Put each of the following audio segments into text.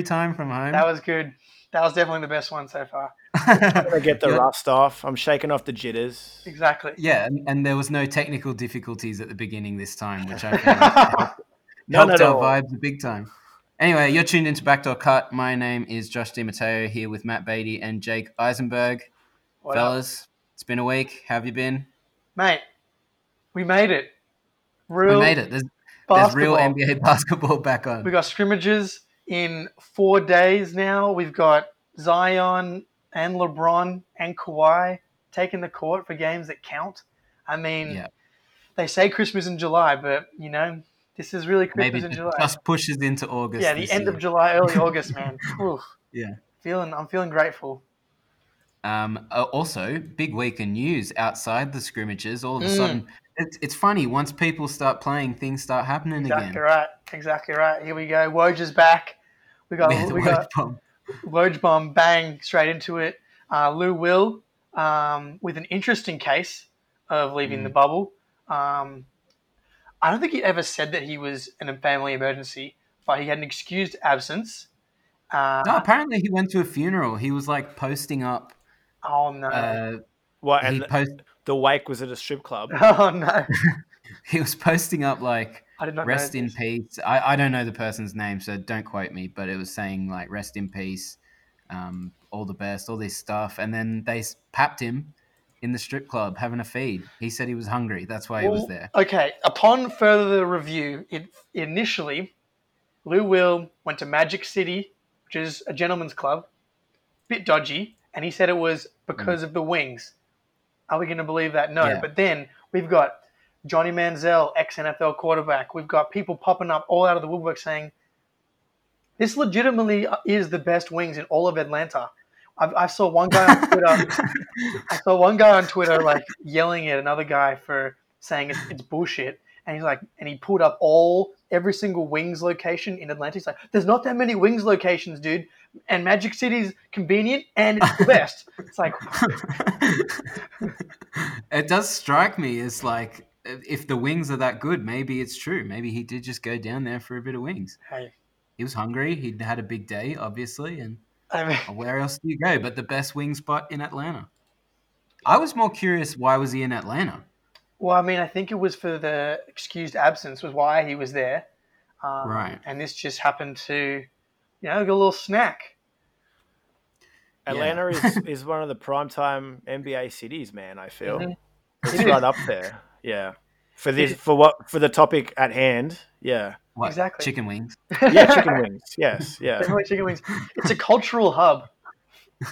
every time from home. that was good. That was definitely the best one so far. I get the Yeah. rust off. I'm shaking off the jitters. Exactly. Yeah, and, and there was no technical difficulties at the beginning this time, which I found helped, None helped at our all. vibes big time. Anyway, you're tuned into Backdoor Cut. My name is Josh DiMatteo here with Matt Beatty and Jake Eisenberg. What up? Fellas, it's been a week. How have you been? mate, we made it. Real we made it. There's, there's real. NBA basketball back on. We got scrimmages in four days now. We've got Zion and LeBron and Kawhi taking the court for games that count. I mean, Yeah. they say Christmas in July, but you know, this is really Maybe Christmas in July. just pushes into August. yeah, the end year. of July, early August, man. Oof. Yeah. Feeling, I'm feeling grateful. Um, uh, also, big week in news outside the scrimmages. All of a Mm. sudden, it's, it's funny. Once people start playing, things start happening Exactly again. Exactly right. Exactly right. Here we go. Woj is back. We got Yeah, we got bomb. Woj bomb bang straight into it. Uh, Lou Will um, with an interesting case of leaving Mm. the bubble. Um, I don't think he ever said that he was in a family emergency, but he had an excused absence. Uh, No, apparently he went to a funeral. He was like posting up. oh no! Uh, What? he And post. the wake was at a strip club. oh no! He was posting up like I did not rest know in this. peace. I, I don't know the person's name, so don't quote me. But it was saying like rest in peace, um, all the best, all this stuff, and then they papped him in the strip club having a feed. He said he was hungry. That's why he was there. Okay, upon further review, it initially Lou Will went to Magic City, which is a gentleman's club, bit dodgy, and he said it was because of the wings. Are we going to believe that? No. Yeah. But then we've got Johnny Manziel, ex NFL quarterback. We've got people popping up all out of the woodwork saying this legitimately uh, is the best wings in all of Atlanta. I've, I saw one guy on Twitter. I saw one guy on Twitter like yelling at another guy for saying it's, it's bullshit, and he's like, and he pulled up all every single wings location in Atlanta. He's like, "There's not that many wings locations, dude." And Magic City's convenient and it's the best. It's like, it does strike me as like if the wings are that good, maybe it's true. Maybe he did just go down there for a bit of wings. hey, He was hungry. He'd had a big day, obviously, and I mean, where else do you go but the best wing spot in Atlanta? I was more curious why was he in Atlanta? well, I mean, I think it was for the excused absence was why he was there, um, Right. And this just happened to, you know, get a little snack. Atlanta is, is one of the primetime NBA cities, man. I feel Mhm. It is. right up there. Yeah. For this, for what, for the topic at hand. Yeah. What, Exactly. Chicken wings. Yeah. Chicken wings. Yes. Yeah. Definitely chicken wings. It's a cultural hub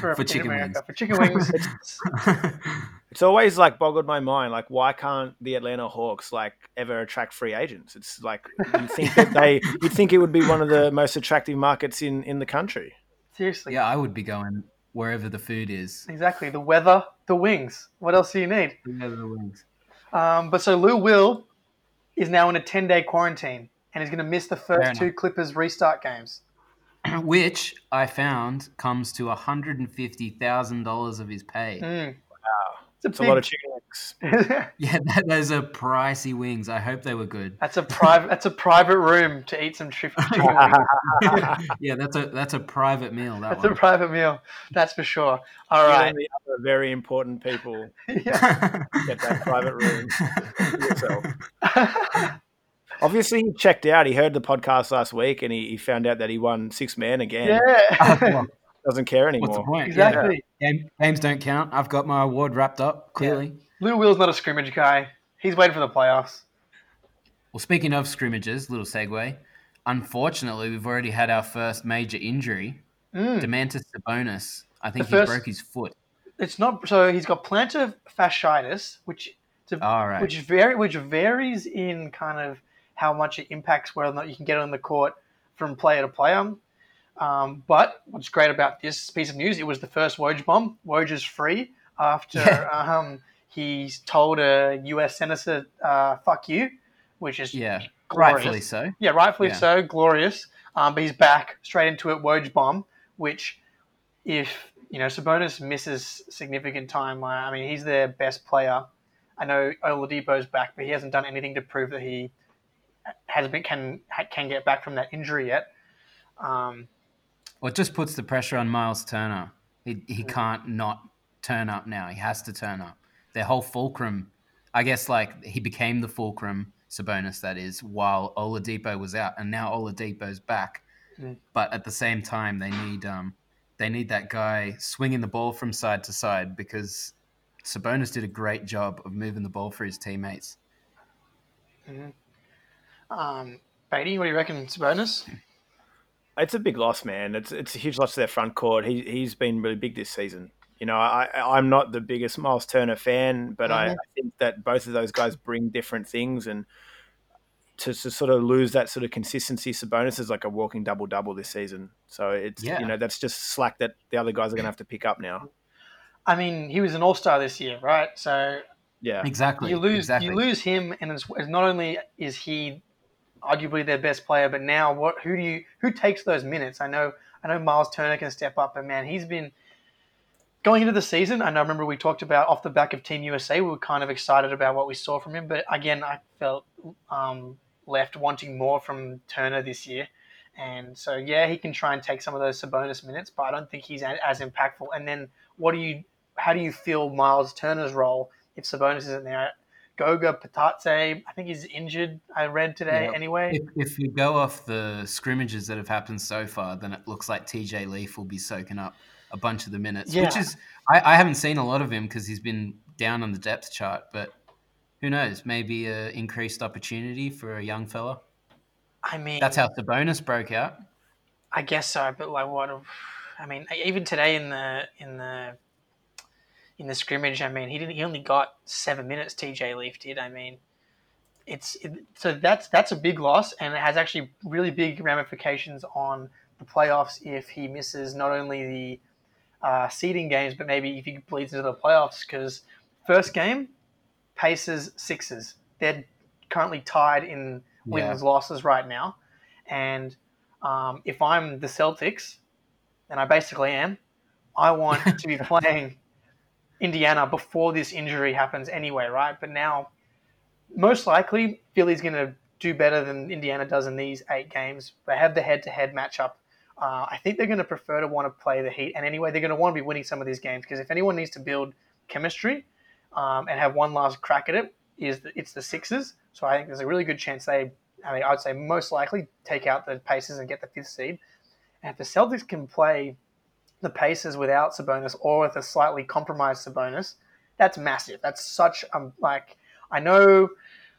for, For chicken America. wings. For chicken wings, It's always like boggled my mind. Like, why can't the Atlanta Hawks like ever attract free agents? It's like you think that they, you'd think it would be one of the most attractive markets in in the country. seriously. yeah, I would be going wherever the food is. Exactly. The weather, the wings. What else do you need? Wherever the wings. Um, but so Lou Will is now in a 10 day quarantine and is going to miss the Fair first two enough. Clippers restart games. Which I found comes to $150,000 of his pay. Mm. Wow. It's a, It's a lot of chicken wings. Yeah, that, those are pricey wings. I hope they were good. that's a private. That's a private room to eat some chi- chicken wings. Yeah, that's a that's a private meal. That That's a private meal. That's for sure. All You right. the other very important people Yeah. get that private room yourself. Obviously, he checked out. He heard the podcast last week, and he, he found out that he won six man again. yeah. Uh, Doesn't care anymore. What's the point? exactly. Yeah. Games don't count. I've got my award wrapped up clearly. Lou Will's not a scrimmage guy. He's waiting for the playoffs. Well, speaking of scrimmages, little segue. Unfortunately, we've already had our first major injury. Mm. Domantas Sabonis. I think The he first- broke his foot. It's not so he's got plantar fasciitis, which it's a, All right. which vary which varies in kind of how much it impacts whether or not you can get on the court from player to player. Um, but what's great about this piece of news, it was the first Woj bomb. Woj is free after Yeah. um, he's told a U.S. senator, uh, "Fuck you," which is yeah, glorious. rightfully so. Yeah, rightfully Yeah. so. Glorious. Um, but he's back straight into it. Woj bomb, which if you know Sabonis misses significant time, uh, I mean he's their best player. I know Oladipo's back, but he hasn't done anything to prove that he has been can can get back from that injury yet. Um, well, it just puts the pressure on Miles Turner. He he mm. can't not turn up now. He has to turn up. Their whole fulcrum, I guess, like he became the fulcrum Sabonis that is, while Oladipo was out, and now Oladipo's back. Mm. But at the same time, they need um, they need that guy swinging the ball from side to side because Sabonis did a great job of moving the ball for his teammates. Mm-hmm. Um, Beatty, what do you reckon, Sabonis? It's a big loss, man. It's it's a huge loss to their front court. He he's been really big this season. You know, I I'm not the biggest Miles Turner fan, but mm-hmm. I, I think that both of those guys bring different things and to, to, sort of lose that sort of consistency. Sabonis is like a walking double double this season. So it's yeah. you know that's just slack that the other guys are going to have to pick up now. I mean, he was an all star this year, right? So yeah, exactly. You lose exactly. you lose him, and it's, it's, not only is he arguably their best player, but now what? Who do you who takes those minutes? I know I know Miles Turner can step up, but man, he's been going into the season. And I. Remember we talked about off the back of Team USA, we were kind of excited about what we saw from him, but again, I felt um, left wanting more from Turner this year. And so, yeah, he can try and take some of those Sabonis minutes, but I don't think he's as impactful. And then, what do you, how do you feel Miles Turner's role if Sabonis isn't there? Goga Bitadze, I think he's injured. I read today yeah. anyway. If, if, you go off the scrimmages that have happened so far, then it looks like TJ Leaf will be soaking up a bunch of the minutes, yeah. which is I, I haven't seen a lot of him because he's been down on the depth chart, but who knows? Maybe a increased opportunity for a young fella. I mean, that's how Sabonis broke out. I guess so, but like what? I mean, even today in the in the in the scrimmage, I mean, he didn't. He only got seven minutes. TJ Leaf did. I mean, it's it, so that's that's a big loss, and it has actually really big ramifications on the playoffs if he misses not only the uh, seeding games, but maybe if he bleeds into the playoffs. Because first game, Pacers, Sixers. They're currently tied in wins yeah. losses right now, and um, if I'm the Celtics, and I basically am, I want to be playing Indiana before this injury happens anyway, right? But now, most likely, Philly's going to do better than Indiana does in these eight games. They have the head-to-head matchup. Uh, I think they're going to prefer to want to play the Heat, and anyway, they're going to want to be winning some of these games because if anyone needs to build chemistry, um, and have one last crack at it is the, it's the Sixers. So I think there's a really good chance they, I mean, I'd say most likely take out the Pacers and get the fifth seed. And if the Celtics can play the Pacers without Sabonis or with a slightly compromised Sabonis, that's massive. That's such a like. I know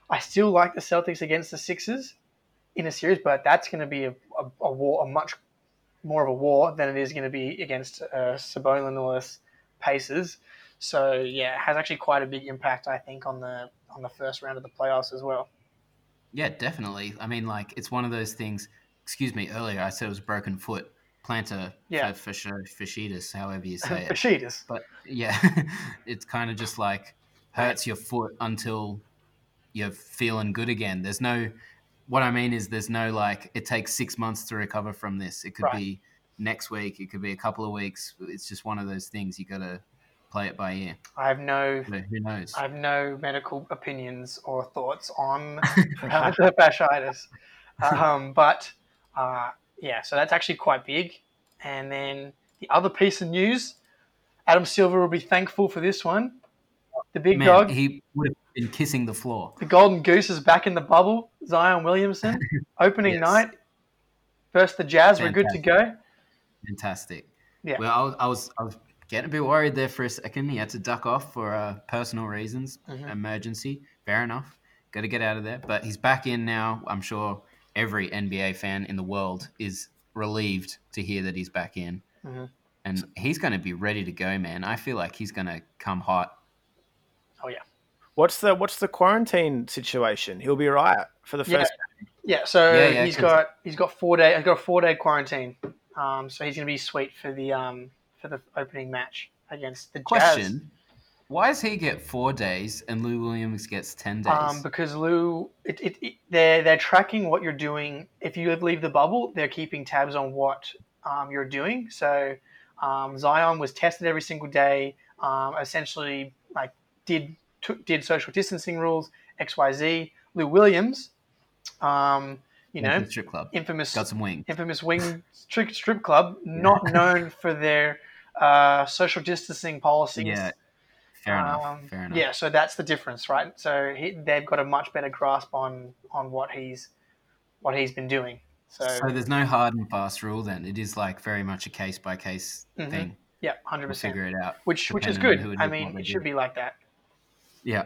I still like the Celtics against the Sixers in a series, but that's going to be a, a, a, war, a much more of a war than it is going to be against uh, Sabonis Pacers. So yeah, it has actually quite a big impact, I think, on the on the first round of the playoffs as well. Yeah, definitely. I mean, like it's one of those things. Excuse me, earlier I said it was broken foot plantar yeah. fasciitis, however you say it. fasciitis. But yeah, it's kind of just like hurts your foot until you're feeling good again. There's no. What I mean is, there's no like. It takes six months to recover from this. It could right. be next week. It could be a couple of weeks. It's just one of those things you gotta play it by ear. I have no. Who knows? I have no medical opinions or thoughts on the fasciitis, um, but uh, yeah, so that's actually quite big. And then the other piece of news, Adam Silver will be thankful for this one. The big Man, dog. He would have been kissing the floor. The golden goose is back in the bubble. Zion Williamson, opening yes. night. First, the Jazz Fantastic. were good to go. Fantastic. Yeah. Well, I was, I was, I was getting a bit worried there for a second. He had to duck off for uh, personal reasons, mm-hmm. emergency. Fair enough. Got to get out of there. But he's back in now. I'm sure every NBA fan in the world is relieved to hear that he's back in. Mm-hmm. And he's going to be ready to go, man. I feel like he's going to come hot. Oh yeah. What's the what's the quarantine situation? He'll be right for the first. Yeah, yeah so yeah, yeah, he's got he's got four day he's got a four day quarantine. Um, so he's going to be sweet for the um, for the opening match against the Question. Jazz. Why does he get four days and Lou Williams gets ten days? Um, because Lou, it, it, it, they're they're tracking what you're doing. If you leave the bubble, they're keeping tabs on what um, you're doing. So um, Zion was tested every single day. Um, essentially, like did took, did social distancing rules, X, Y, Z. Lou Williams, um, you know, strip club. infamous Got some wings. infamous wing strip, strip club, not known for their uh, social distancing policies. Yeah, fair enough. Um, Fair enough. Yeah, so that's the difference, right? So he, they've got a much better grasp on on what he's what he's been doing. So, So there's no hard and fast rule then. It is like very much a case by case thing. yeah, hundred percent. figure it out. Which which is good. on who it I mean, it do. should be like that. Yeah.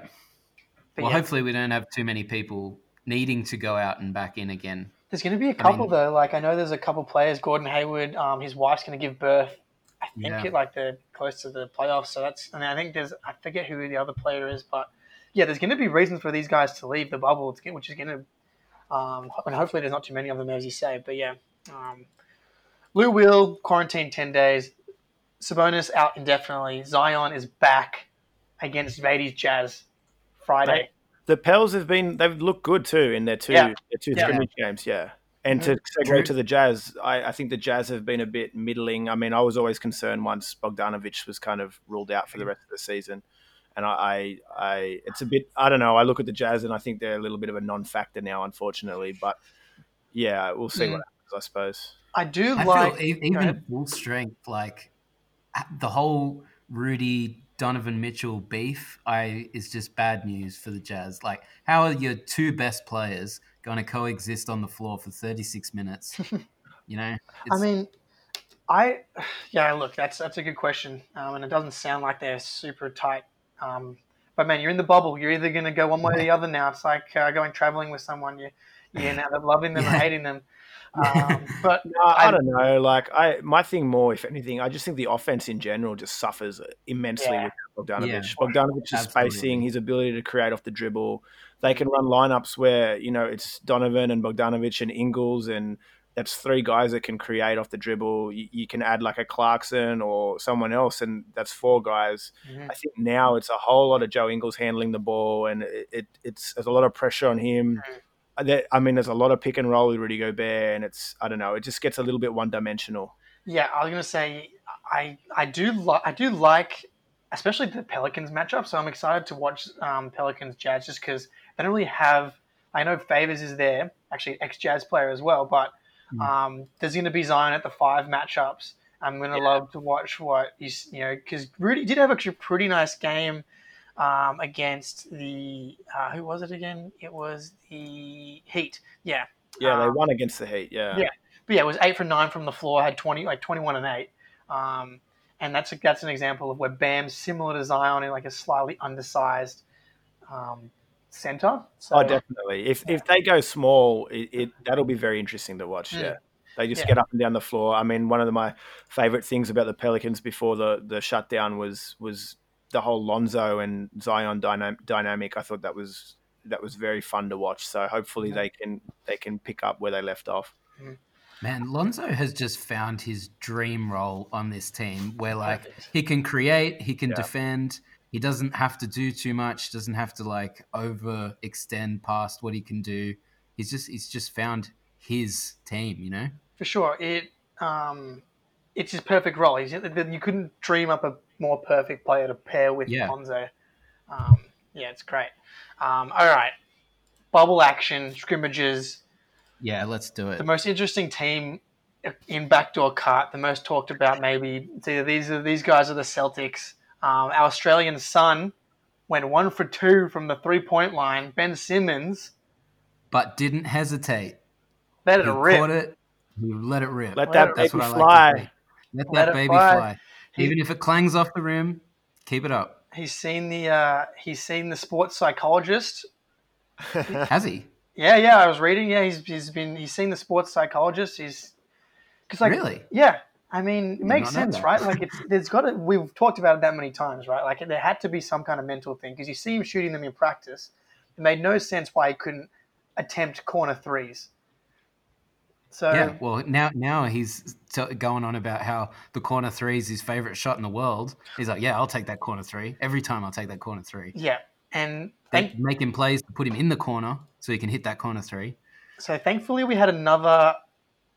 But well, yeah, hopefully we don't have too many people needing to go out and back in again. there's going to be a couple mean- though. Like I know there's a couple players. Gordon Hayward, um, his wife's going to give birth. I think Yeah. it like the close to the playoffs. So that's and I think there's I forget who the other player is, but yeah, there's going to be reasons for these guys to leave the bubble, which is going to, um, and hopefully there's not too many of them as you say. But yeah, um, Lou will quarantine ten days. Sabonis out indefinitely. Zion is back against Vadi's Jazz Friday. The Pels have been they've looked good too in their two Yeah. their two Yeah. scrimmage games, yeah. And to segue to the Jazz, I, I think the Jazz have been a bit middling. I mean, I was always concerned once Bogdanovich was kind of ruled out for the rest of the season, and I, I, I it's a bit I don't know. I look at the Jazz and I think they're a little bit of a non-factor now, unfortunately. But yeah, we'll see Mm. what happens. I suppose. I do I like. feel even ahead. full strength, like the whole Rudy Donovan Mitchell beef, I is just bad news for the Jazz. Like, how are your two best players going to coexist on the floor for 36 minutes? you know, I mean, I yeah. Look, that's that's a good question, um, and it doesn't sound like they're super tight. Um, but man, you're in the bubble. You're either going to go one way or the other now. It's like uh, going traveling with someone. You you're now loving them or hating them. Um, but No, I, don't know. Like I, my thing more, if anything, I just think the offense in general just suffers immensely Yeah. with Bogdanovich. Yeah. Bogdanovich's Absolutely. spacing, his ability to create off the dribble. They can run lineups where you know it's Donovan and Bogdanovich and Ingles, and that's three guys that can create off the dribble. You, you can add like a Clarkson or someone else, and that's four guys. Mhm. I think now it's a whole lot of Joe Ingles handling the ball, and it, it it's there's a lot of pressure on him. There- I mean, there's a lot of pick and roll with Rudy Gobert, and it's I don't know, it just gets a little bit one dimensional. yeah, I was going to say I I do like I do like especially the Pelicans matchup. So I'm excited to watch um, Pelicans Jazz just because they don't really have. I know Favors is there, actually ex Jazz player as well, but Mm. um, there's going to be Zion at the five matchups. I'm going to Yeah. love to watch what he's you know because Rudy did have actually a pretty nice game um, against the uh, who was it again? It was the Heat. Yeah, Yeah, they Um, won against the Heat. Yeah, yeah. but yeah, it was eight for nine from the floor. Had twenty like twenty one and eight. Um, and that's a, that's an example of where Bam's similar to Zion in like a slightly undersized um, center. So oh, definitely. If if they go small, it, it that'll be very interesting to watch. Mm. Yeah, they just Yeah. get up and down the floor. I mean, one of the, my favorite things about the Pelicans before the the shutdown was was the whole Lonzo and Zion dynam- dynamic. I thought that was that was very fun to watch. So hopefully Yeah. they can they can pick up where they left off. Man, Lonzo has just found his dream role on this team where like Perfect. he can create, he can Yeah. defend, he doesn't have to do too much, doesn't have to like overextend past what he can do. He's just he's just found his team, you know? for sure, it um, it's his perfect role. He's, you couldn't dream up a more perfect player to pair with Yeah. Lonzo. Um, yeah, it's great. Um, all right, bubble action scrimmages. Yeah, let's do it. the most interesting team in backdoor cut, the most talked about maybe it's either these are these guys are the Celtics. Um, our Australian son went one for two from the three point line. Ben Simmons But didn't hesitate. let it He rip. caught it, he let it rip. Let Let that baby what fly. like to see. Let Let that baby fly. fly. Even if it clangs off the rim, keep it up. He's seen the uh, he's seen the sports psychologist. Has he? Yeah, yeah, I was reading. Yeah, he's, he's been he's seen the sports psychologist. He's because like really? Yeah, I mean, it makes sense, right? Like, it's there's got to. We've talked about it that many times, right? Like, there had to be some kind of mental thing because you see him shooting them in practice. It made no sense why he couldn't attempt corner threes. So Yeah, well now now he's t- going on about how the corner three is his favorite shot in the world. He's like, yeah, I'll take that corner three every time. I'll take that corner three. yeah, and They thank, make him plays to put him in the corner so he can hit that corner three. so thankfully we had another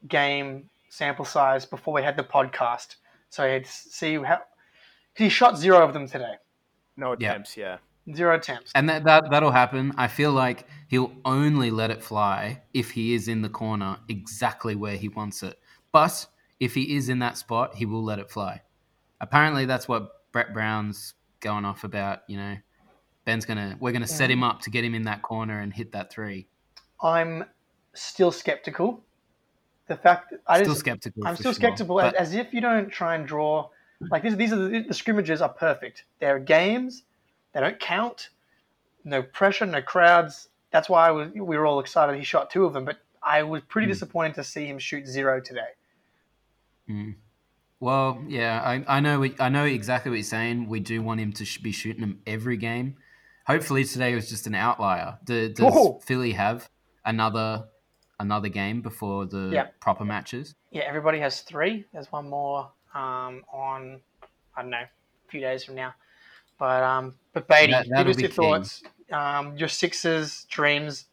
game sample size before we had the podcast, so I'd see how he shot zero of them today. no Yeah. attempts. Yeah. Zero attempts. And that, that that'll happen. I feel like he'll only let it fly if he is in the corner exactly where he wants it. But if he is in that spot, he will let it fly. Apparently, that's what Brett Brown's going off about. You know, Ben's gonna we're gonna set him up to get him in that corner and hit that three. I'm still skeptical. The fact that I Still just, skeptical. I'm still sure. skeptical, But- as if you don't try and draw. Like this, these are the, the scrimmages are perfect. They're games. They don't count. No pressure, no crowds. That's why I was, we were all excited. He shot two of them, but I was pretty Hmm. disappointed to see him shoot zero today. Mm. Well, yeah, I, I know we, I know exactly what you're saying. We do want him to sh- be shooting them every game. Hopefully today was just an outlier. Do, does Whoa. Philly have another another game before the Yeah. proper matches? Yeah, everybody has three. There's one more um, on I don't know a few days from now. But um, but Beatty, That- give us your thoughts. Um, your Sixers dreams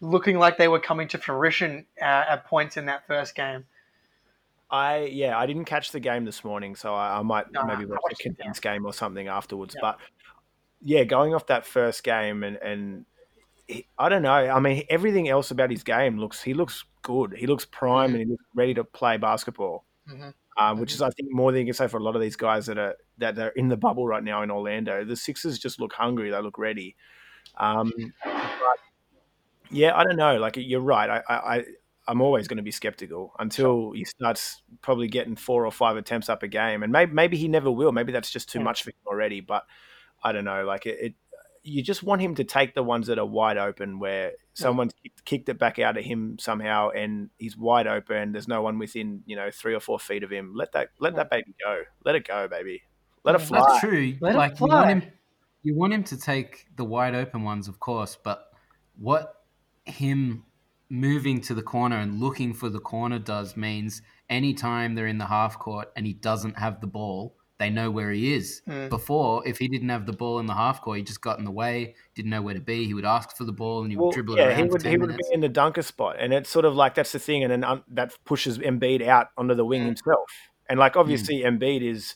looking like they were coming to fruition uh, at points in that first game. I yeah, I didn't catch the game this morning, so I, I might No, maybe watch a watched yeah. condensed game or something afterwards. Yeah. But yeah, going off that first game and and he, I don't know. I mean, everything else about his game looks he looks good. He looks prime and he looks ready to play basketball. Mhm. Um, which is, I think, more than you can say for a lot of these guys that are that are in the bubble right now in Orlando. The Sixers just look hungry; they look ready. Um, but yeah, I don't know. Like you're right. I, I, I I'm always going to be skeptical until he starts probably getting four or five attempts up a game, and maybe maybe he never will. Maybe that's just too Yeah. much for him already. But I don't know. Like it, it you just want him to take the ones that are wide open, where someone's kicked, kicked it back out of him somehow, and he's wide open. There's no one within you know three or four feet of him. Let that let that baby go. Let it go, baby. Let it fly. That's true. Let it like you want him, you want him to take the wide open ones, of course. But what him moving to the corner and looking for the corner does means anytime they're in the half court and he doesn't have the ball, they know where he is. Mm. Before, if he didn't have the ball in the half court, he just got in the way, didn't know where to be. He would ask for the ball and he would Well, dribble it yeah, around he for would ten he would minutes. be in the dunker spot, and it's sort of like that's the thing, and then um, that pushes Embiid out onto the wing Mm. himself. And like Hmm. obviously, Embiid is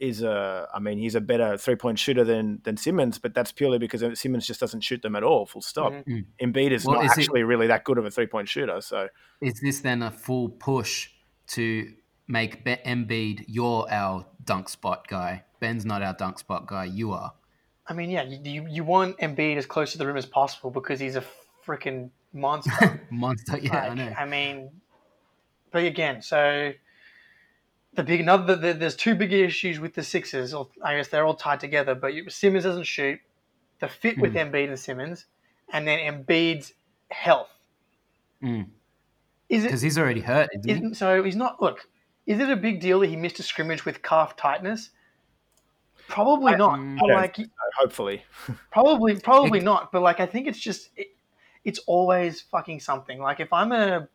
is a, I mean, he's a better three point shooter than than Simmons, but that's purely because Simmons just doesn't shoot them at all. Full stop. Mhm. Mm. Embiid is Well, not is it- actually really that good of a three point shooter. So Is this then a full push to make Be- Embiid your our dunk spot guy? Ben's not our dunk spot guy. You are. I mean, yeah, you, you want Embiid as close to the rim as possible because he's a freaking monster. Monster. Yeah, I know. I mean, but again, so the big another the, there's two big issues with the Sixers. Or I guess they're all tied together. But you, Simmons doesn't shoot. The fit with Mm. Embiid and Simmons, and then Embiid's health. Mm. Is it Because he's already hurt, isn't he? so? He's not. Look, is it a big deal that he missed a scrimmage with calf tightness? Probably not. mm, I like, hopefully, Probably, probably not. But like, I think it's just, it, it's always fucking something. Like, if I'm a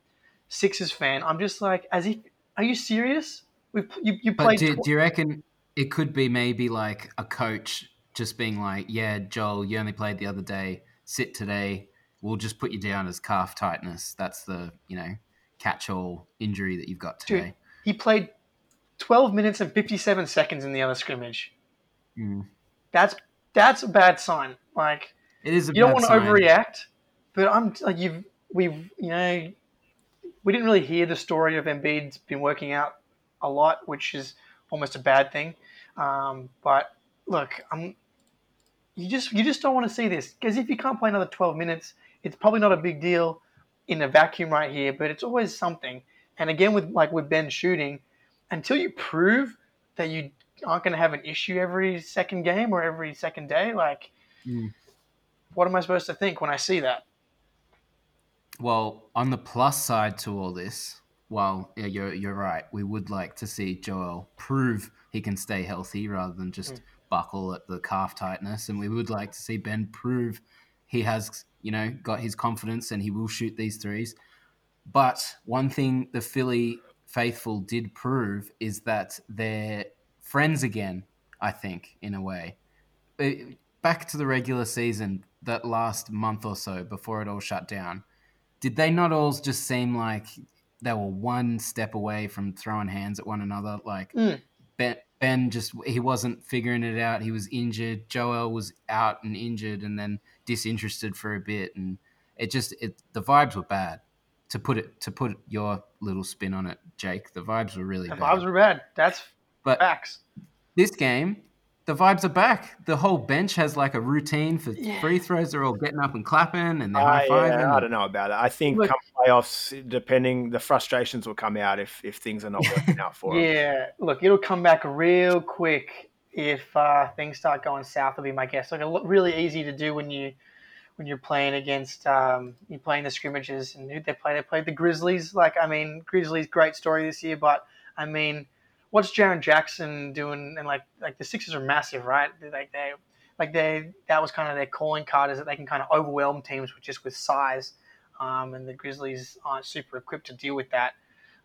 Sixers fan, I'm just like, as if, are you serious? We you, you played. do, tw- do you reckon it could be maybe like a coach just being like, "Yeah, Joel, you only played the other day. Sit today. We'll just put you down as calf tightness. That's the you know catch-all injury that you've got Dude. Today." he played 12 minutes and 57 seconds in the other scrimmage. Mm. That's that's a bad sign. Like, It is a you don't want to sign. overreact, but I'm like you've we've you know we didn't really hear the story of Embiid's been working out a lot, which is almost a bad thing. Um, but look, I'm you just you just don't want to see this because if you can't play another 12 minutes, it's probably not a big deal in a vacuum right here, but it's always something. And again, with like with Ben shooting, until you prove that you aren't going to have an issue every second game or every second day, like Mm. what am I supposed to think when I see that? Well, on the plus side to all this, well, yeah, you're you're right. We would like to see Joel prove he can stay healthy rather than just Mm. buckle at the calf tightness, and we would like to see Ben prove he has, you know, got his confidence and he will shoot these threes. But one thing the Philly faithful did prove is that they're friends again. I think, in a way, Uh, back to the regular season, that last month or so before it all shut down did they not all just seem like they were one step away from throwing hands at one another? Like Mm. Ben, Ben just he wasn't figuring it out. He was injured. Joel was out and injured, and then disinterested for a bit, and it just it the vibes were bad. To put it to put your little spin on it, Jake, the vibes were really The bad. vibes were bad. That's but facts. this game, the vibes are back. The whole bench has like a routine for Yeah. free throws. They're all getting up and clapping and they're I, high fiving. yeah, I don't know about that. I think Look- come playoffs, depending, the frustrations will come out if, if things are not working out for them. Yeah, look, it'll come back real quick if uh, things start going south. Will be my guess. Like, a lo- really easy to do when you when you're playing against um, you're playing the scrimmages and who they play. They played the Grizzlies. Like, I mean, Grizzlies great story this year, but I mean, what's Jaren Jackson doing? And like, like the Sixers are massive, right? Like they, like they, that was kind of their calling card is that they can kind of overwhelm teams with just with size. Um, and the Grizzlies aren't super equipped to deal with that.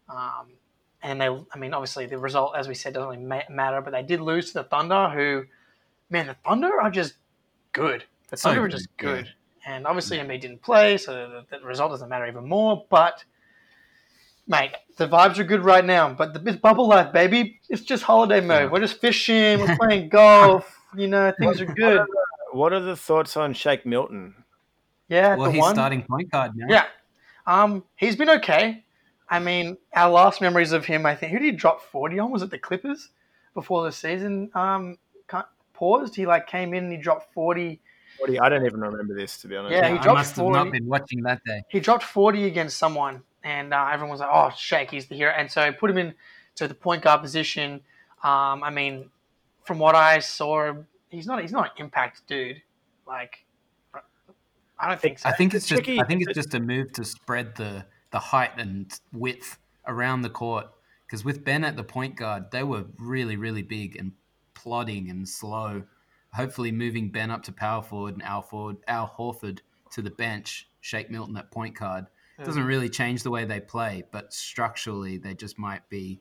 Um, and they, I mean, obviously the result, as we said, doesn't really ma- matter. But they did lose to the Thunder, who, man, the Thunder are just good. The So Thunder are just yeah. good. And obviously, Embiid didn't play, so the, the result doesn't matter even more. But, mate, the vibes are good right now. But the it's bubble life, baby. It's just holiday mode. We're just fishing. We're playing golf. You know, things are good. What are the thoughts on Shake Milton? Yeah, Well, the he's one. starting point guard now. Yeah. Um, he's been okay. I mean, our last memories of him, I think, who did he drop 40 on? Was it the Clippers before the season um, paused? He like came in and he dropped 40. What do you- I don't even remember this, to be honest. Yeah, he I dropped must have 40. not been watching that day. He dropped 40 against someone, and uh, everyone was like, "Oh, Shake, he's the hero." And so put him in to the point guard position. Um, I mean, from what I saw, he's not he's not an impact dude. Like, I don't think so. I think it's just tricky. I think it's just a move to spread the the height and width around the court. Because with Ben at the point guard, they were really really big and plodding and slow. Hopefully, moving Ben up to power forward and Al Ford, Al Horford to the bench, Shake Milton at point guard Hmm. doesn't really change the way they play, but structurally they just might be,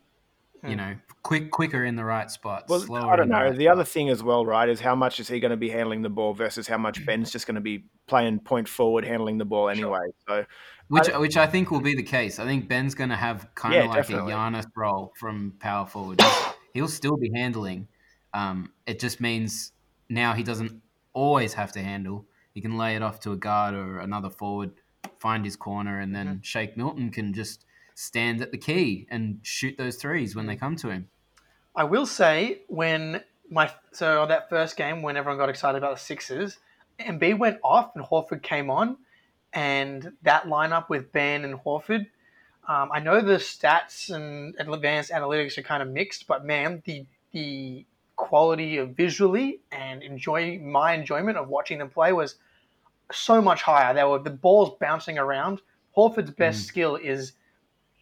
you Hmm. know, quick quicker in the right spots. Well, slower I don't in the know. right The other thing as well, right, is how much is he going to be handling the ball versus how much Ben's just going to be playing point forward, handling the ball anyway. So Which, which I think will be the case. I think Ben's going to have kind of like definitely. a Giannis role from power forward. He'll- He'll still be handling. Um, it just means now he doesn't always have to handle. He can lay it off to a guard or another forward, find his corner, and then Shake Milton can just stand at the key and shoot those threes when they come to him. I will say when my so on that first game when everyone got excited about the Sixers, Embiid went off and Horford came on, and that lineup with Ben and Horford. Um, I know the stats and advanced analytics are kind of mixed, but man, the the quality of visually and enjoy my enjoyment of watching them play was so much higher. There were the balls bouncing around. Horford's best Mm. skill is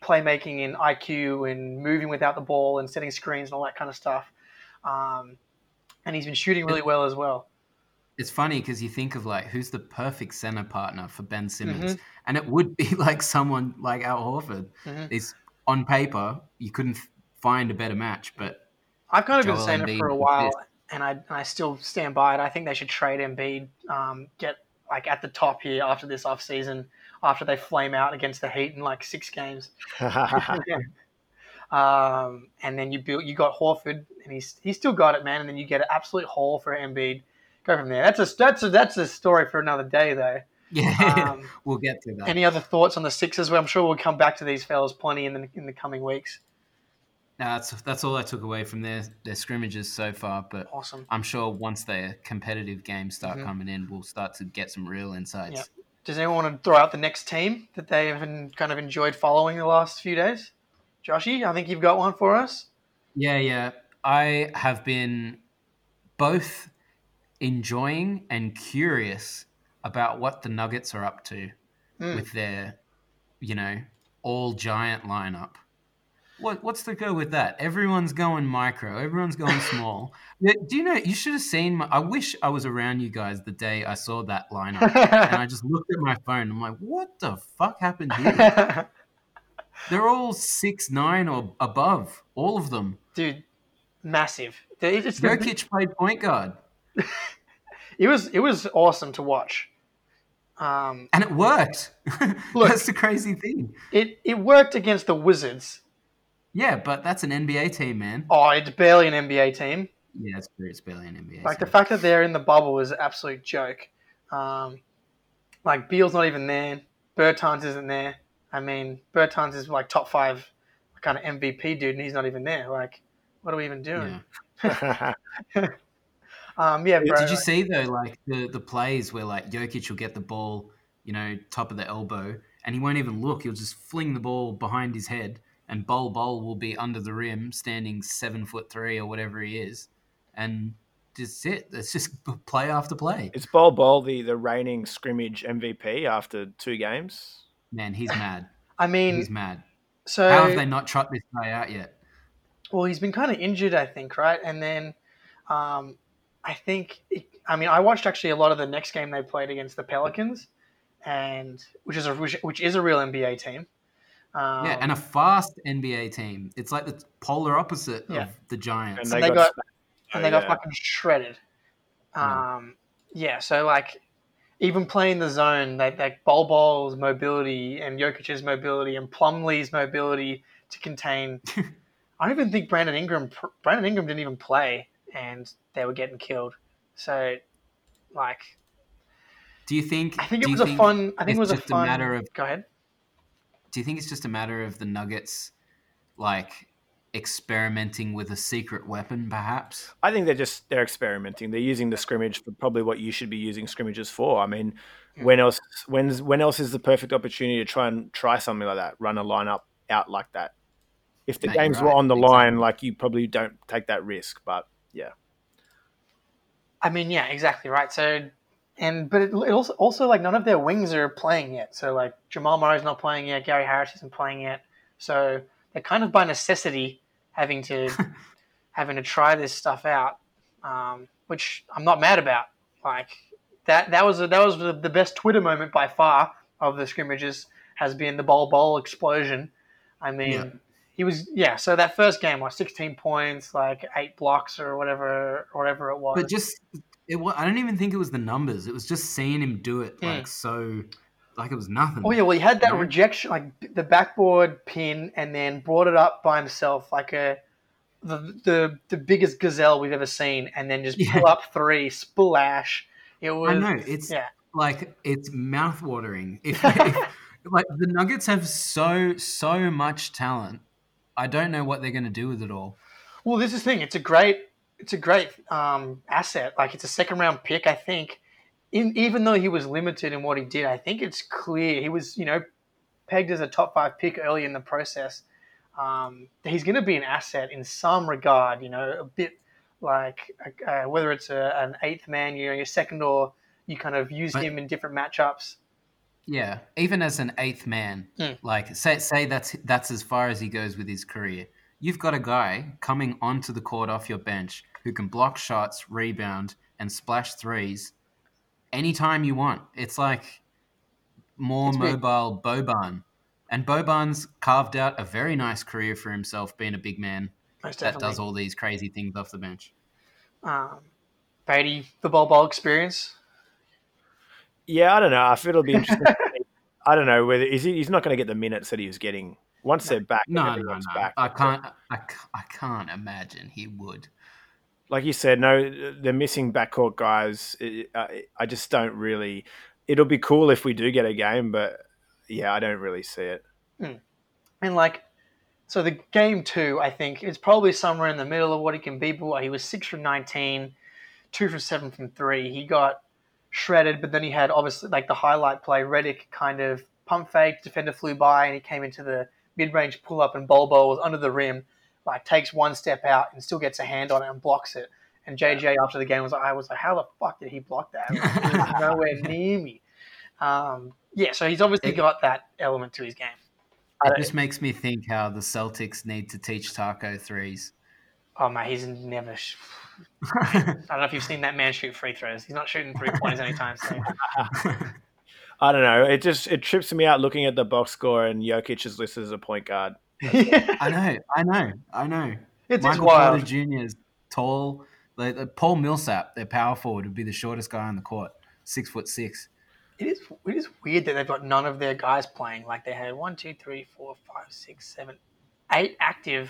playmaking and IQ and moving without the ball and setting screens and all that kind of stuff. Um, and he's been shooting really well as well. It's funny because you think of like who's the perfect center partner for Ben Simmons, Mm-hmm. and it would be like someone like Al Horford. Mhm. It's on paper you couldn't find a better match, but I've kind of been Joel saying it for a while, and I and I still stand by it. I think they should trade Embiid, um, get like at the top here after this off season, after they flame out against the Heat in like six games. um, and then you built, you got Horford, and he's he's still got it, man. And then you get an absolute haul for Embiid. Go from there. That's a that's a that's a story for another day, though. yeah, Um, we'll get to that. any other thoughts on the Sixers? Well, I'm sure we'll come back to these fellas plenty in the in the coming weeks. That's that's all I took away from their their scrimmages so far. But Awesome. I'm sure once their competitive games start Mhm. coming in, we'll start to get some real insights. Yep. Does anyone want to throw out the next team that they have kind of enjoyed following the last few days? Joshy, I think you've got one for us. Yeah, yeah. I have been both enjoying and curious about what the Nuggets are up to Mm. with their, you know, all giant lineup. What what's the go with that? Everyone's going micro. Everyone's going small. Do you know? You should have seen. My, I wish I was around you guys the day I saw that lineup, and I just looked at my phone. I'm like, what the fuck happened here? They're all six nine or above, all of them. Dude, massive. It's the, Jokic played point guard, it was it was awesome to watch. Um, and it worked. Look- That's the crazy thing. it it worked against the Wizards. Yeah, but that's an NBA team, man. Oh, it's barely an NBA team. Yeah, it's, it's barely an NBA. Like the fact that they're in the bubble is an absolute joke. Um, like Beal's not even there. Bertans isn't there. I mean, Bertans is like top five kind of MVP dude, and he's not even there. Like, what are we even doing? Yeah. Um, yeah, bro. Did you see though, like the the plays where like Jokic will get the ball, you know, top of the elbow, and he won't even look. He'll just fling the ball behind his head, and Bol Bol will be under the rim, standing seven foot three or whatever he is, and just it. It's just play after play. Is Bol Bol the, the reigning scrimmage MVP after two games? Man, he's mad. I mean, He's mad. so How have they not trot this guy out yet? well, he's been kind of injured, I think, right? And then, um, I think, it, I mean, I watched actually a lot of the next game they played against the Pelicans, and which is a which, which is a real NBA team. Um, yeah, and a fast NBA team. It's like the polar opposite Yeah. of the Giants. And they got- and they Oh, got yeah. fucking shredded. Um, yeah, so like even playing the zone, like like Bol Bol's mobility and Jokic's mobility and Plumlee's mobility to contain. I don't even think Brandon Ingram. Brandon Ingram didn't even play, and they were getting killed. So, like, Do you think? I think it do you was a fun. I think it was a just a fun. matter of- Go ahead. Do you think it's just a matter of the Nuggets, like experimenting with a secret weapon, perhaps? I think they're just they're experimenting. They're using the scrimmage for probably what you should be using scrimmages for. I mean, Hmm. when else when's when else is the perfect opportunity to try and try something like that? Run a lineup out like that. If the Mate, you're games were on the Exactly. line, like you probably don't take that risk. But yeah, I mean, yeah, exactly right. So, and but it, it also also like none of their wings are playing yet. So like Jamal Murray's not playing yet. Gary Harris isn't playing yet. So they're kind of by necessity having to having to try this stuff out, um, which I'm not mad about. Like that that was that was the, the best Twitter moment by far of the scrimmages has been the Bol Bol explosion. I mean. Yeah. He was yeah. So that first game was 16 points, like eight blocks or whatever, whatever it was. But just it. wa- I don't even think it was the numbers. It was just seeing him do it, like hmm. so, like it was nothing. Oh yeah, well he had that No. rejection, like the backboard pin, and then brought it up by himself, like a the the, the biggest gazelle we've ever seen, and then just pull up three splash. It was I know it's yeah. like it's mouth-watering. If, if like the Nuggets have so so much talent, I don't know what they're going to do with it all. Well, this is the thing. It's a great it's a great um, asset. Like it's a second round pick, I think. In, even though he was limited in what he did, I think it's clear he was, you know, pegged as a top five pick early in the process. Um, he's going to be an asset in some regard, you know, a bit like uh, whether it's a, an eighth man, you know, your second or you kind of use But- him in different matchups. Yeah, even as an eighth man, Hmm. like say say that's that's as far as he goes with his career. You've got a guy coming onto the court off your bench who can block shots, rebound, and splash threes anytime you want. It's like more It's big. mobile Boban. And Boban's carved out a very nice career for himself being a big man that does all these crazy things off the bench. Um, Brady, the Bol Bol experience. yeah, I don't know. I feel it'll be interesting. I don't know whether is he, he's not going to get the minutes that he was getting once they're back. and No, no, no. back. I can't I, I can't imagine he would. like you said, no, the missing backcourt guys. It, I, I just don't really. It'll be cool if we do get a game, but yeah, I don't really see it. Hmm. And like, so the game two, I think, is probably somewhere in the middle of what he can be. But he was six from 19, two from seven from three. He got shredded, but then he had obviously like the highlight play. Reddick kind of pump fake, defender flew by, and he came into the mid range pull up, and Bol Bol was under the rim, like takes one step out and still gets a hand on it and blocks it. And JJ after the game was like, I was like, how the fuck did he block that? Like, he was nowhere near me. Um, yeah, so he's obviously It- got that element to his game. It just makes me think how the Celtics need to teach Tacko threes. Oh man, he's never. Sh- I don't know if you've seen that man shoot free throws. He's not shooting three pointers anytime soon. I don't know. It just it trips me out looking at the box score and Jokic is listed as a point guard. I know, I know, I know. It's, it's Michael wild. Porter Jr. is tall. Like uh, Paul Millsap, their power forward, would be the shortest guy on the court, six foot six. It is. It is weird that they've got none of their guys playing. Like they had one, two, three, four, five, six, seven, eight active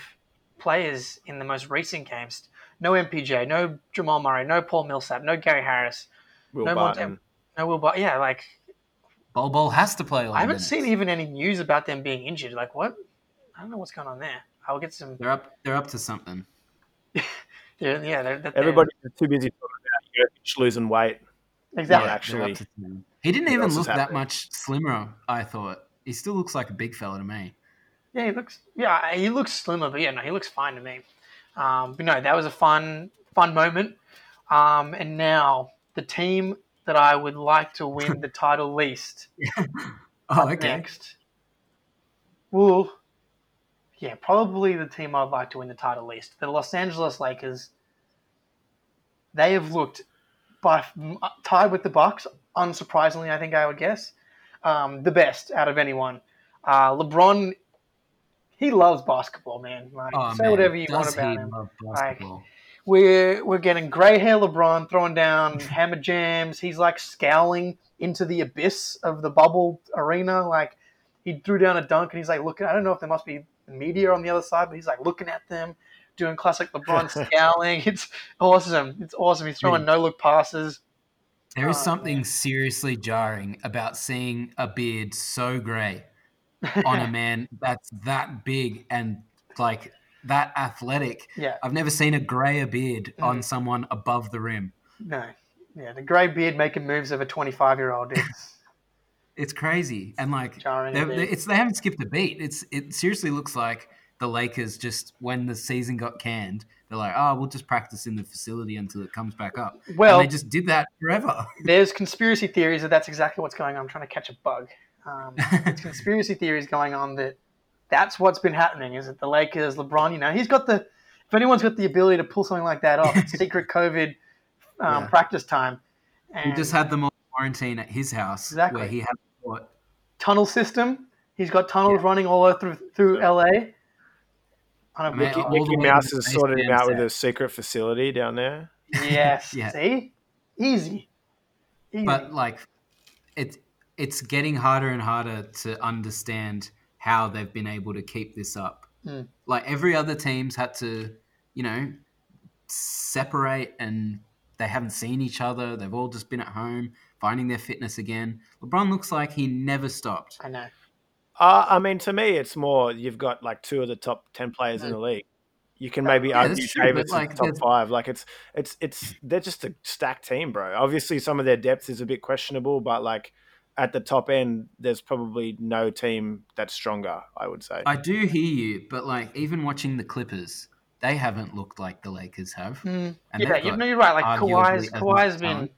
players in the most recent games. No MPJ, no Jamal Murray, no Paul Millsap, no Gary Harris, Will no Barton. Montem- no Will Bar- Yeah, like Bol Bol has to play all I haven't minutes. seen even any news about them being injured. Like what? I don't know what's going on there. I'll get some. They're up. They're up to something. Yeah, yeah they're, they're, Everybody's too busy talking about you know, Mitch losing weight. exactly. Yeah. Actually- up to something. he didn't what even look that much slimmer. I thought he still looks like a big fella to me. Yeah, he looks. Yeah, he looks slimmer, but yeah, no, he looks fine to me. Um, but no, that was a fun, fun moment. Um, and now the team that I would like to win the title least Oh, okay. next. Well, yeah, probably the team I'd like to win the title least. The Los Angeles Lakers. They have looked by tied with the Bucks. Unsurprisingly, I think I would guess um, the best out of anyone. Uh, LeBron, he loves basketball, man. Like, Oh, say man, whatever you want does about he him. basketball? We're we're getting grey hair LeBron throwing down hammer jams. He's like scowling into the abyss of the bubble arena. Like he threw down a dunk and he's like looking. I don't know if there must be media on the other side, but he's like looking at them, doing classic LeBron scowling. It's awesome. It's awesome. He's throwing hmm. no look passes. There is Oh, something man. seriously jarring about seeing a beard so grey on a man that's that big and like that athletic. yeah, I've never seen a grayer beard Mm. on someone above the rim. no, yeah. The grey beard making moves of a twenty-five-year-old. It's It's crazy, and like they a it's they haven't skipped a beat. It's it seriously looks like the Lakers just when the season got canned, they're like, oh, we'll just practice in the facility until it comes back up. well, and they just did that forever. there's conspiracy theories that that's exactly what's going on. I'm trying to catch a bug. Um, there's conspiracy theories going on that that's what's been happening. Is that the Lakers, LeBron? You know, he's got the. If anyone's got the ability to pull something like that off, secret COVID um, Yeah. practice time. he just had them all quarantine at his house, Exactly. where he had what tunnel system. He's got tunnels running all over through through LA. On a Man, Mickey, all Mickey Mouse to has sorted him out with a secret facility down there. yes, Yeah. see, easy, easy. but like it's it's getting harder and harder to understand how they've been able to keep this up. Mm. Like every other team's had to, you know, separate and they haven't seen each other. They've all just been at home finding their fitness again. LeBron looks like he never stopped. I know. Uh, I mean, to me, it's more you've got like two of the top ten players in the league. You can maybe Yeah, argue that's true, but, Davis like, is top five. Like it's it's it's they're just a stacked team, bro. Obviously, some of their depth is a bit questionable, but like at the top end, there's probably no team that's stronger. I would say. I do hear you, but like even watching the Clippers, they haven't looked like the Lakers have. Mm, And yeah, you got know, you're right. Like arguably Kawhi's, as Kawhi's much been talent.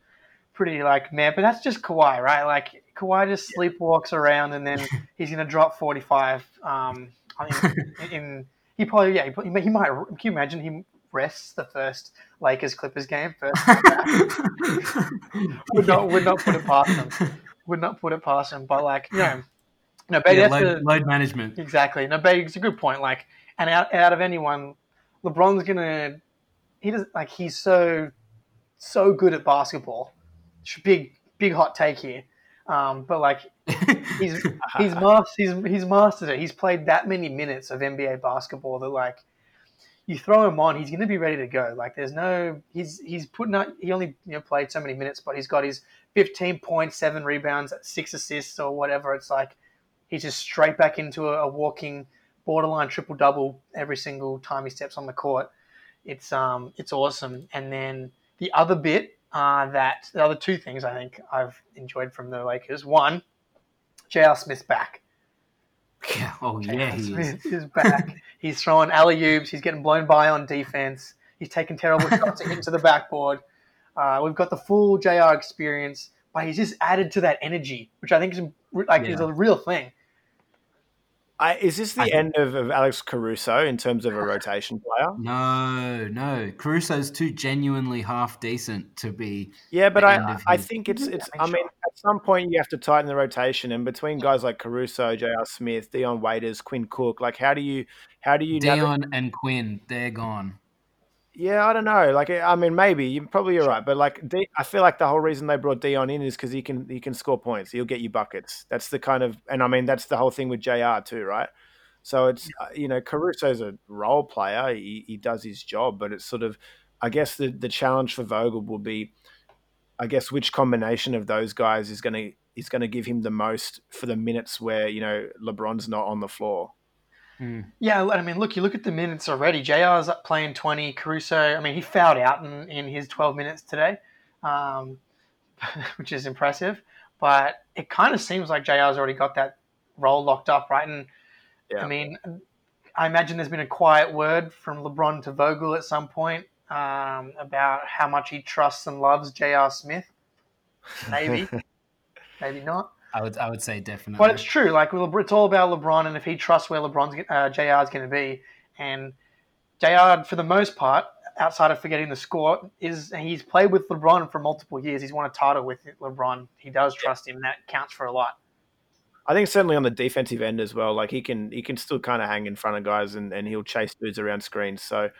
pretty like man, but that's just Kawhi, right? Like Kawhi just sleepwalks around and then he's gonna drop 45. Um, I think in he probably yeah he, he might. Can you imagine he rests the first Lakers Clippers game first? would not would not put it past him. Would not put it past him. But like know, no, but Yeah, load, the, load management. Exactly. No, but it's a good point. Like, and out, out of anyone, LeBron's gonna. He does like he's so so good at basketball. Big big hot take here, um, but like he's he's mastered he's he's mastered it. He's played that many minutes of NBA basketball that like you throw him on, he's going to be ready to go. Like there's no he's he's putting out. He only you know played so many minutes, but he's got his 15 points, seven rebounds, six assists, or whatever. It's like he's just straight back into a, a walking borderline triple double every single time he steps on the court. It's um it's awesome. And then the other bit uh, that the other two things I think I've enjoyed from the Lakers. One, J.R. Smith's back. Yeah, oh yeah, J.R. he. Smith is back. he's throwing alley oops. He's getting blown by on defense. He's taking terrible shots into the backboard. Uh, we've got the full Jr. experience, but he's just added to that energy, which I think is like is a real thing. I, is this the I- end of, of Alex Caruso in terms of a rotation player? No, no. Caruso's too genuinely half decent to be. Yeah, but the I, end of I his- think it's it's. I I mean, mean, at some point you have to tighten the rotation, and between guys like Caruso, J.R. Smith, Dion Waiters, Quinn Cook, like how do you how do you navigate- Dion and Quinn, they're gone. Yeah, I don't know. Like, I mean, maybe you probably you're right, but like, D, I feel like the whole reason they brought Dion in is because he can he can score points. He'll get you buckets. That's the kind of, and I mean, that's the whole thing with Jr. too, right? So it's uh, you know Caruso's a role player. He, he does his job, but it's sort of I guess the the challenge for Vogel will be, I guess which combination of those guys is going to is going to give him the most for the minutes where you know LeBron's not on the floor. Yeah, I mean, look, you look at the minutes already. JR's up playing 20. Caruso, I mean, he fouled out in, in his 12 minutes today, um, which is impressive. But it kind of seems like JR's already got that role locked up, right? And Yeah. I mean, I imagine there's been a quiet word from LeBron to Vogel at some point um, about how much he trusts and loves JR Smith. Maybe, maybe not. I would I would say definitely. But it's true. Like it's all about LeBron, and if he trusts where LeBron's uh, Jr. is going to be, and Jr. for the most part, outside of forgetting the score, is he's played with LeBron for multiple years. He's won a title with LeBron. He does trust him, and that counts for a lot. I think certainly on the defensive end as well. Like he can he can still kind of hang in front of guys and, and he'll chase dudes around screens. So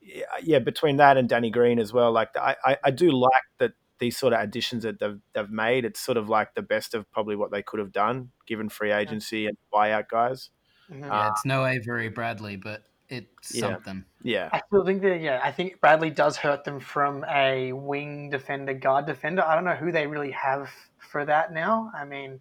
yeah, yeah, between that and Danny Green as well. Like I, I, I do like that these sort of additions that they've they've made. It's sort of like the best of probably what they could have done given free agency and buyout guys. Mhm. yeah, it's no Avery Bradley, but it's Yeah. something. Yeah, I still think that yeah, I think Bradley does hurt them from a wing defender, guard defender. I don't know who they really have for that now. I mean,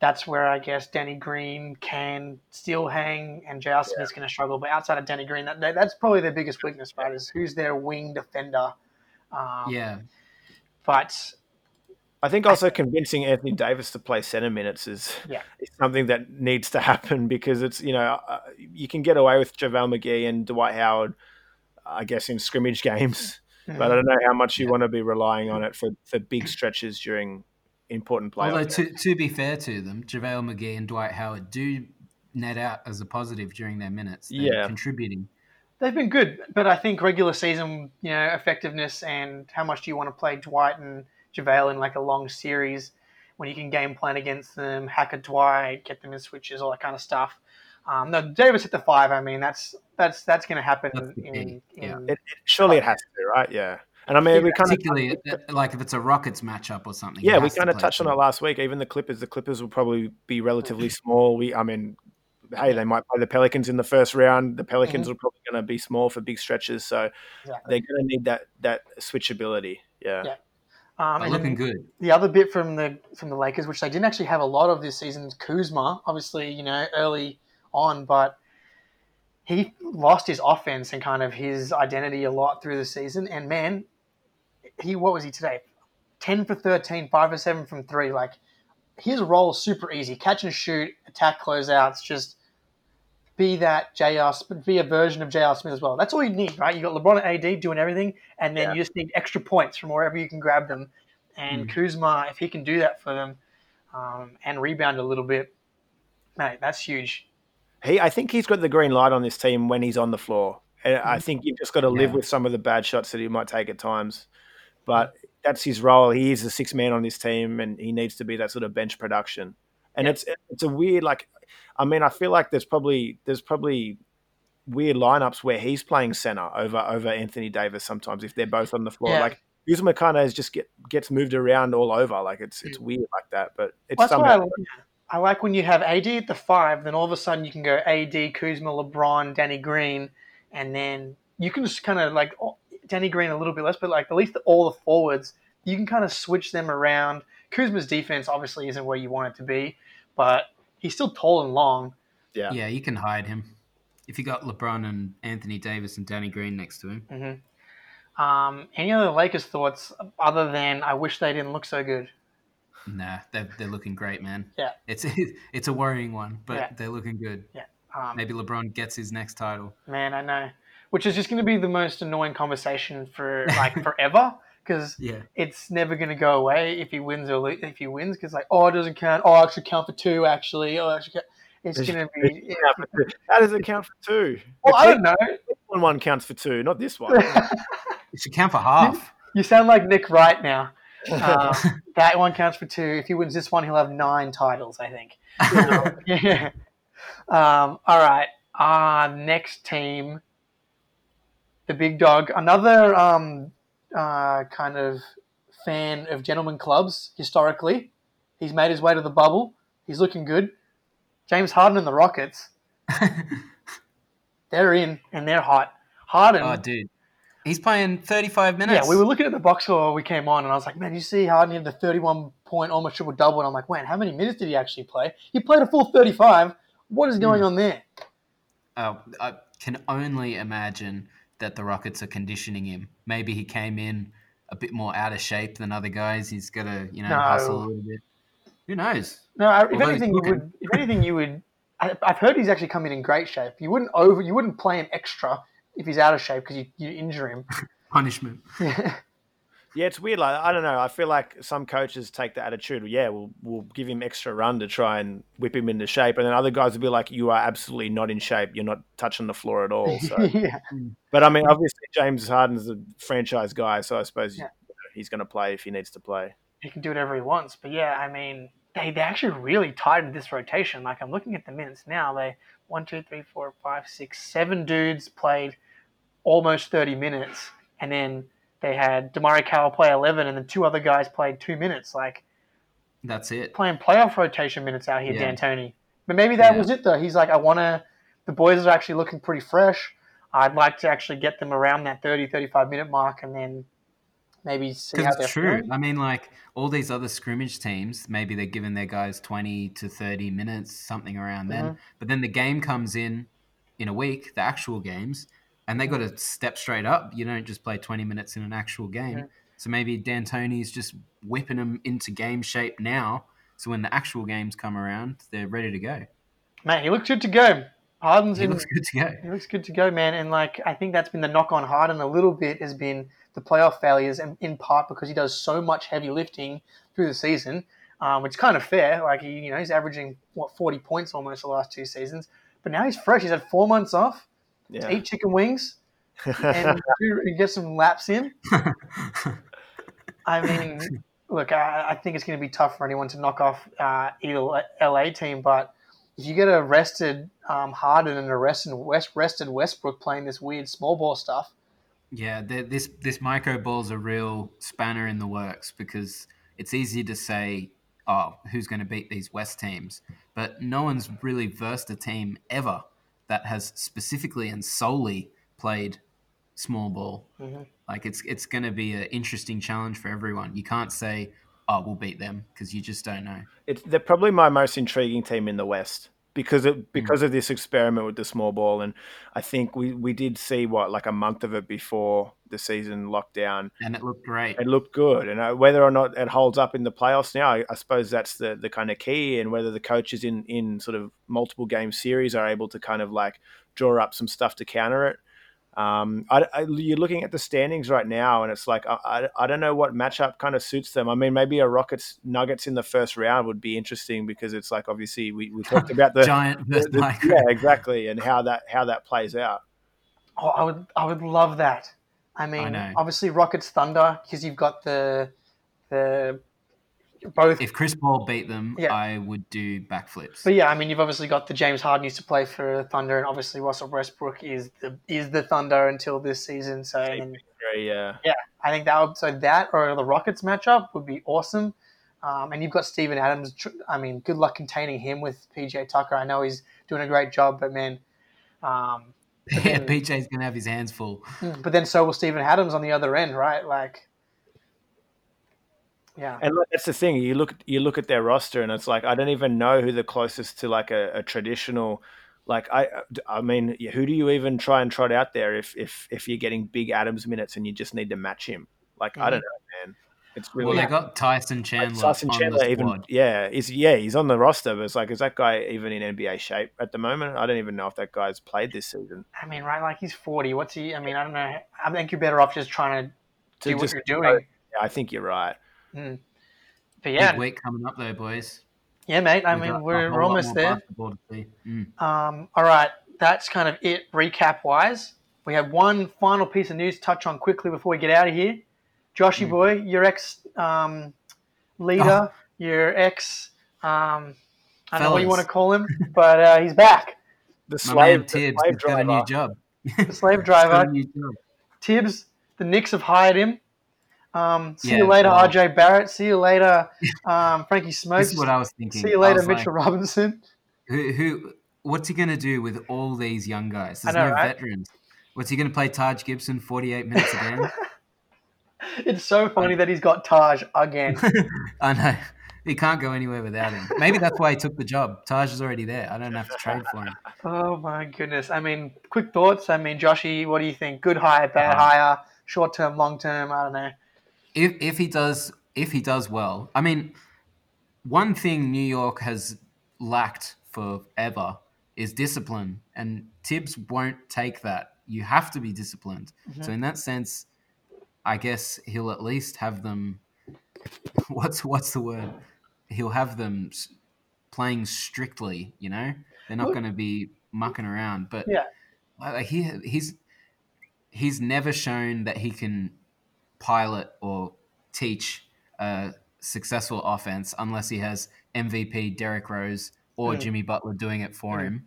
that's where I guess Danny Green can still hang, and J.R. Smith's going to struggle. But outside of Danny Green, that, that- that's probably their biggest weakness, right? Is who's their wing defender? Um, Yeah, but I think also convincing Anthony Davis to play center minutes is, Yeah. is something that needs to happen because it's you know uh, you can get away with JaVale McGee and Dwight Howard, I guess in scrimmage games, mm, but I don't know how much you want to be relying on it for, for big stretches during important playoff. although to to be fair to them, JaVale McGee and Dwight Howard do net out as a positive during their minutes. They're Yeah. contributing. They've been good. But I think regular season, you know, effectiveness and how much do you want to play Dwight and JaVale in like a long series when you can game plan against them, hack a Dwight, get them in switches, all that kind of stuff. Um, no, Davis at the five. I mean, that's that's that's going to happen. That's in, yeah. in- It, it, surely it has to, right? Yeah. And I mean, we kind of Particularly like if it's a Rockets matchup or something. yeah, we has to kind of play touched on it last week. Even the Clippers, the Clippers will probably be relatively small. We, I mean, hey, they might play the Pelicans in the first round. The Pelicans Mhm. are probably going to be small for big stretches, so Exactly. they're going to need that that switchability. Yeah, Yeah. Um, and looking good. the other bit from the from the Lakers, which they didn't actually have a lot of this season, is Kuzma. Obviously, you know, early on, but he lost his offense and kind of his identity a lot through the season. And man, he what was he today? Ten for 13, 5 for seven from three. Like his role is super easy: catch and shoot, attack closeouts. Just be that Jr. Smith- be a version of Jr. Smith as well. That's all you need, right? You got LeBron and AD doing everything, and then Yeah. you just need extra points from wherever you can grab them. And mm. Kuzma, if he can do that for them um, and rebound a little bit, mate, that's huge. he. I think he's got the green light on this team when he's on the floor. And I mm. think you've just got to live Yeah. with some of the bad shots that he might take at times, but mm. that's his role. He is the six man on this team, and he needs to be that sort of bench production. And Yeah. it's it's a weird like, I mean, I feel like there's probably there's probably weird lineups where he's playing center over over Anthony Davis sometimes if they're both on the floor. Yeah. Like Kuzma kind of just get gets moved around all over. Like it's it's weird like that, but it's Well, that's I, somehow I like when you have AD at the five, then all of a sudden you can go AD, Kuzma, LeBron, Danny Green, and then you can just kind of like Danny Green a little bit less, but like at least all the forwards, you can kind of switch them around. Kuzma's defense obviously isn't where you want it to be, but he's still tall and long. yeah. Yeah, you can hide him. If you got LeBron and Anthony Davis and Danny Green next to him, hmm Um, any other Lakers thoughts other than I wish they didn't look so good? nah, they're, they're looking great, man. Yeah. It's it's a worrying one, but Yeah. they're looking good. Um, Maybe LeBron gets his next title. Man, I know. Which is just going to be the most annoying conversation for like forever because Yeah. it's never going to go away if he wins or if he wins because like oh it doesn't count oh I actually count for two actually oh actually count. it's going to be yeah. How does it count for two? well I don't know One one counts for two, not this one. It should count for half. you sound like Nick Wright now um, that one counts for two if he wins this one he'll have nine titles I think yeah um, all right uh, next team the big dog another um, uh, kind of fan of gentlemen clubs historically. He's made his way to the bubble. He's looking good. James Harden and the Rockets. They're in and they're hot. Harden. oh, dude, he's playing 35 minutes. yeah, we were looking at the box score when we came on, and I was like, man, you see Harden have the 31 point almost triple double, and I'm like, man, how many minutes did he actually play? He played a full 35. What is going on there? Oh, I can only imagine that the Rockets are conditioning him. Maybe he came in a bit more out of shape than other guys. He's got to, you know, No. hustle a little bit. Who knows? No, if Although anything, you would. If anything, you would. I, I've heard he's actually come in in great shape. You wouldn't over. You wouldn't play him extra if he's out of shape because you, you injure him. Punishment. Yeah, it's weird. Like I don't know. I feel like some coaches take the attitude. Yeah, we'll we'll give him extra run to try and whip him into shape, and then other guys will be like, "You are absolutely not in shape. You're not touching the floor at all." So, yeah. but I mean, obviously James Harden's a franchise guy, so I suppose Yeah. he's going to play if he needs to play. he can do whatever he wants. But yeah, I mean, they they actually really tightened this rotation. Like I'm looking at the minutes now. They one, two, three, four, five, six, seven dudes played almost 30 minutes, and then they had DeMarre Carroll play 11, and then two other guys played two minutes. Like That's it. playing playoff rotation minutes out here, Yeah. D'Antoni. But maybe that Yeah. was it though. He's like, I want to. The boys are actually looking pretty fresh. I'd like to actually get them around that 30, 35 minute mark, and then maybe see how they're true. feeling. I mean, like all these other scrimmage teams, maybe they're giving their guys 20 to 30 minutes, something around then. Mhm. But then the game comes in in a week, the actual games, and they got to step straight up. You don't just play 20 minutes in an actual game. Mhm. So maybe D'Antoni's just whipping them into game shape now. So when the actual games come around, they're ready to go. Man, he looks good to go. Harden's He in. looks good to go. He looks good to go, man. And like, I think that's been the knock on Harden a little bit has been the playoff failures, and in part because he does so much heavy lifting through the season, um, which is kind of fair. Like, he, you know, he's averaging what forty points almost the last two seasons, but now he's fresh. He's had four months off, Yeah. eat chicken wings, and get some laps in. I mean, look, I, I think it's going to be tough for anyone to knock off uh, either LA team, but if you get a rested um, Harden and a rested, West, rested Westbrook playing this weird small ball stuff, Yeah, this this micro ball's a real spanner in the works because it's easy to say, "Oh, who's going to beat these West teams?" But no one's really versed a team ever that has specifically and solely played small ball. Mhm. Like it's it's going to be an interesting challenge for everyone. You can't say, "Oh, we'll beat them," because you just don't know. It's they're probably my most intriguing team in the West because of because of this experiment with the small ball, and I think we we did see what like a month of it before the season lockdown. And it looked great. It looked good, and uh, whether or not it holds up in the playoffs now, I, I suppose that's the the kind of key, and whether the coaches in in sort of multiple game series are able to kind of like draw up some stuff to counter it. Um, I, I, you're looking at the standings right now, and it's like I, I, I don't know what matchup kind of suits them. I mean, maybe a Rockets Nuggets in the first round would be interesting because it's like obviously we, we talked about the, Giant the- versus the- yeah exactly, and how that how that plays out. oh, I would I would love that. I mean, know. obviously Rockets Thunder because you've got the the both. If Chris Paul beat them, Yeah. I would do backflips. but yeah, I mean, you've obviously got the James Harden used to play for Thunder, and obviously Russell Westbrook is the is the Thunder until this season. So and then Very, uh, I think that would so that or the Rockets matchup would be awesome. Um, and you've got Steven Adams. I mean, good luck containing him with PJ Tucker. I know he's doing a great job, but man, um, yeah, PJ's gonna have his hands full. but then so will Steven Adams on the other end, right? Like, yeah, And that's the thing. You look you look at their roster, and it's like I don't even know who the closest to like a, a traditional. Like I, uh, I mean, who do you even try and trot out there if if if you're getting big Adams minutes and you just need to match him? Like I don't mm-hmm. know, man. It's really Well, they got Tyson like, Chandler. Tyson on Chandler. the Even squad. yeah, is yeah, he's on the roster, but it's like is that guy even in NBA shape at the moment? I don't even know if that guy's played this season. I mean, right? Like he's forty. What's he? I mean, I don't know. I think you're better off just trying to To do what just- you're doing. Yeah, I think you're right. But yeah, Big week coming up though, boys. yeah, mate. I We've mean, we're, we're almost there. basketball to see. Mm. Um, all right, that's kind of it recap wise. We have one final piece of news to touch on quickly before we get out of here. Joshy Mm. boy, your ex um, leader, your ex, um, I don't know what you want to call him, but uh, he's back. The slave, man the Thibs slave has got a driver. new job. The slave He's got a driver, new. Thibs. The Knicks have hired him. Um, see Yeah, you later, well- RJ Barrett. See you later, um, Frankie This Smokes. is what I was thinking. See you later, was like, Mitchell Robinson. who, who what's he going to do with all these young guys? There's know, no right? veterans. What's he going to play Taj Gibson 48 minutes again? It's so funny that he's got Taj again. I know. He can't go anywhere without him. Maybe that's why he took the job. Taj is already there. I don't have to trade for him. oh my goodness. I mean, quick thoughts. I mean, Joshy, what do you think? Good hire, bad Uh, hire, short term, long term? I don't know. If if he does if he does well, I mean, one thing New York has lacked forever is discipline, and Thibs won't take that. You have to be disciplined. Mm-hmm. So in that sense, I guess he'll at least have them. What's what's the word? He'll have them playing strictly. You know, they're not going to be mucking around. But Yeah. he he's he's never shown that he can pilot or teach a successful offense unless he has MVP Derrick Rose or Mm. Jimmy Butler doing it for Mm. him.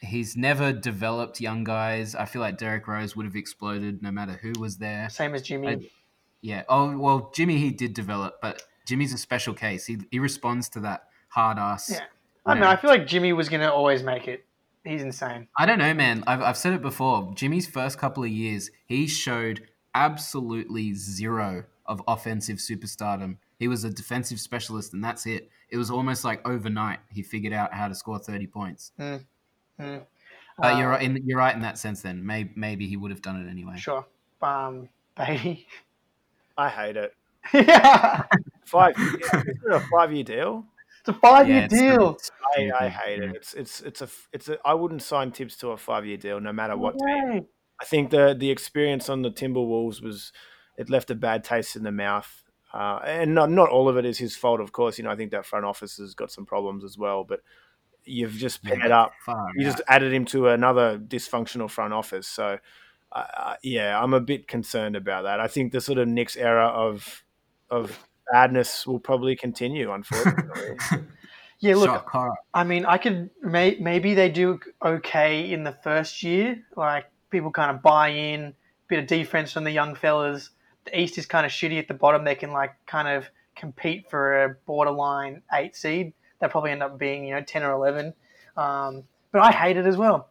He's never developed young guys. I feel like Derrick Rose would have exploded no matter who was there. Same as Jimmy. I- Yeah. Oh well, Jimmy he did develop, but Jimmy's a special case. He he responds to that hard ass. Yeah. I don't know. I feel like Jimmy was going to always make it. He's insane. I don't know, man. I've, I've said it before. Jimmy's first couple of years, he showed absolutely zero of offensive superstardom. He was a defensive specialist, and that's it. It was almost like overnight he figured out how to score thirty points. Mm. But Uh, you're right. In, you're right in that sense. Then maybe maybe he would have done it anyway. Sure. Um, Beatty. I hate it. yeah. Five. is it a five-year deal? It's a five year Yeah, it's- deal. it's I, I hate yeah. it. It's it's it's a it's a. I wouldn't sign Thibs to a five-year deal, no matter what. team. Way. I think the the experience on the Timberwolves was it left a bad taste in the mouth. Uh, and not not all of it is his fault, of course. You know, I think that front office has got some problems as well. But you've just Yeah, paired up. Far You out. just added him to another dysfunctional front office. So, uh, uh, yeah, I'm a bit concerned about that. I think the sort of Knicks era of of badness will probably continue, unfortunately. Yeah, look, Shock. I mean, I could may, maybe they do okay in the first year, like people kind of buy in, bit of defense from the young fellas. The East is kind of shitty at the bottom. They can like kind of compete for a borderline eight seed. They'll probably end up being you know ten or eleven. Um, but I hate it as well.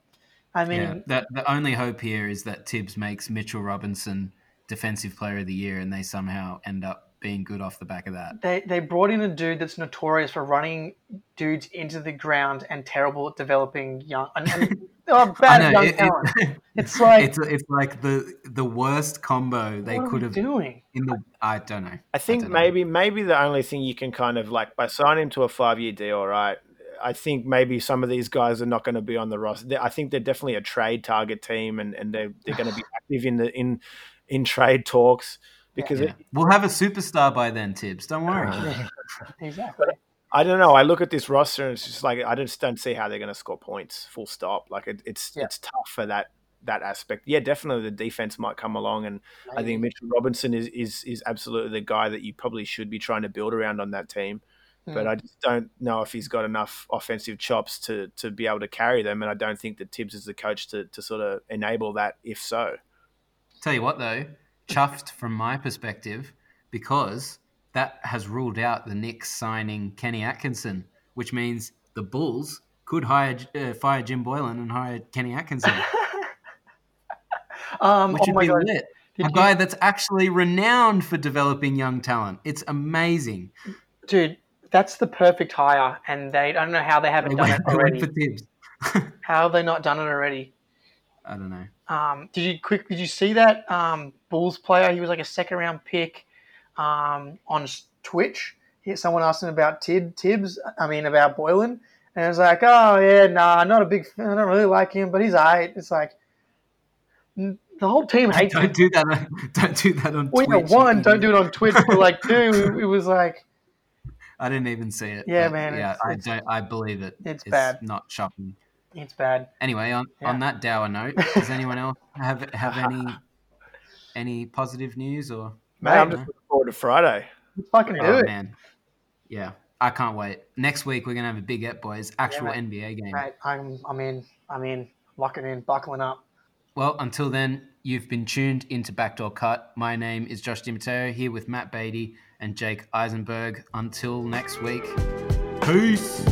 I mean, yeah, the, the only hope here is that Thibs makes Mitchell Robinson Defensive Player of the Year, and they somehow end up being good off the back of that. they they brought in a dude that's notorious for running dudes into the ground and terrible at developing young and, and oh, I bad know, young it- it- It's like it's it's like the the worst combo they what are could we have doing? in the. I don't know. I think don't know. maybe maybe the only thing you can kind of like by signing him to a five year deal, right? I think maybe some of these guys are not going to be on the roster. I think they're definitely a trade target team, and, and they're they're going to be active in the in in trade talks because Yeah. We'll have a superstar by then, Thibs. Don't worry. Exactly. I don't know. I look at this roster and it's just like I just don't see how they're going to score points. Full stop. Like it, it's Yeah. it's tough for that that aspect. Yeah, definitely the defense might come along, and I think Mitchell Robinson is is is absolutely the guy that you probably should be trying to build around on that team. But Hmm. I just don't know if he's got enough offensive chops to to be able to carry them, and I don't think that Thibs is the coach to to sort of enable that. If so, Tell you what, though, chuffed from my perspective because that has ruled out the Knicks signing Kenny Atkinson, which means the Bulls could hire uh, fire Jim Boylen and hire Kenny Atkinson, Um, which oh would be god! lit. Did A you- guy that's actually renowned for developing young talent. It's amazing. dude, that's the perfect hire, and they I don't know how they haven't They done went, it already. for Thibs. How have they not done it already? I don't know. Um, did you quick? Did you see that um, Bulls player? He was like a second round pick um, on Twitch. Someone asked him about Tid Thibs. I mean about Boylen, and it was like, oh yeah, nah, not a big. fan. I don't really like him, but he's alright. It's like the whole team hates. Don't do that. On, don't do that on Well, yeah, Twitch. one, don't do it on Twitch, but like two, it was like I didn't even see it. Yeah, man, Yeah, it's- I it's- don't. I believe it. it's bad. Not shocking. it's bad. Anyway, on, Yeah. on that dour note, does anyone else have have any any positive news or? man, I'm just looking forward to Friday. Let's fucking do Oh it. man, yeah, I can't wait. Next week we're gonna have a big et boys actual mate. NBA game. Mate, I'm, I'm in. I'm in. Locking in, buckling up. Well, until then, you've been tuned into Backdoor Cut. My name is Josh DiMatteo here with Matt Beatty and Jake Eisenberg. Until next week, peace.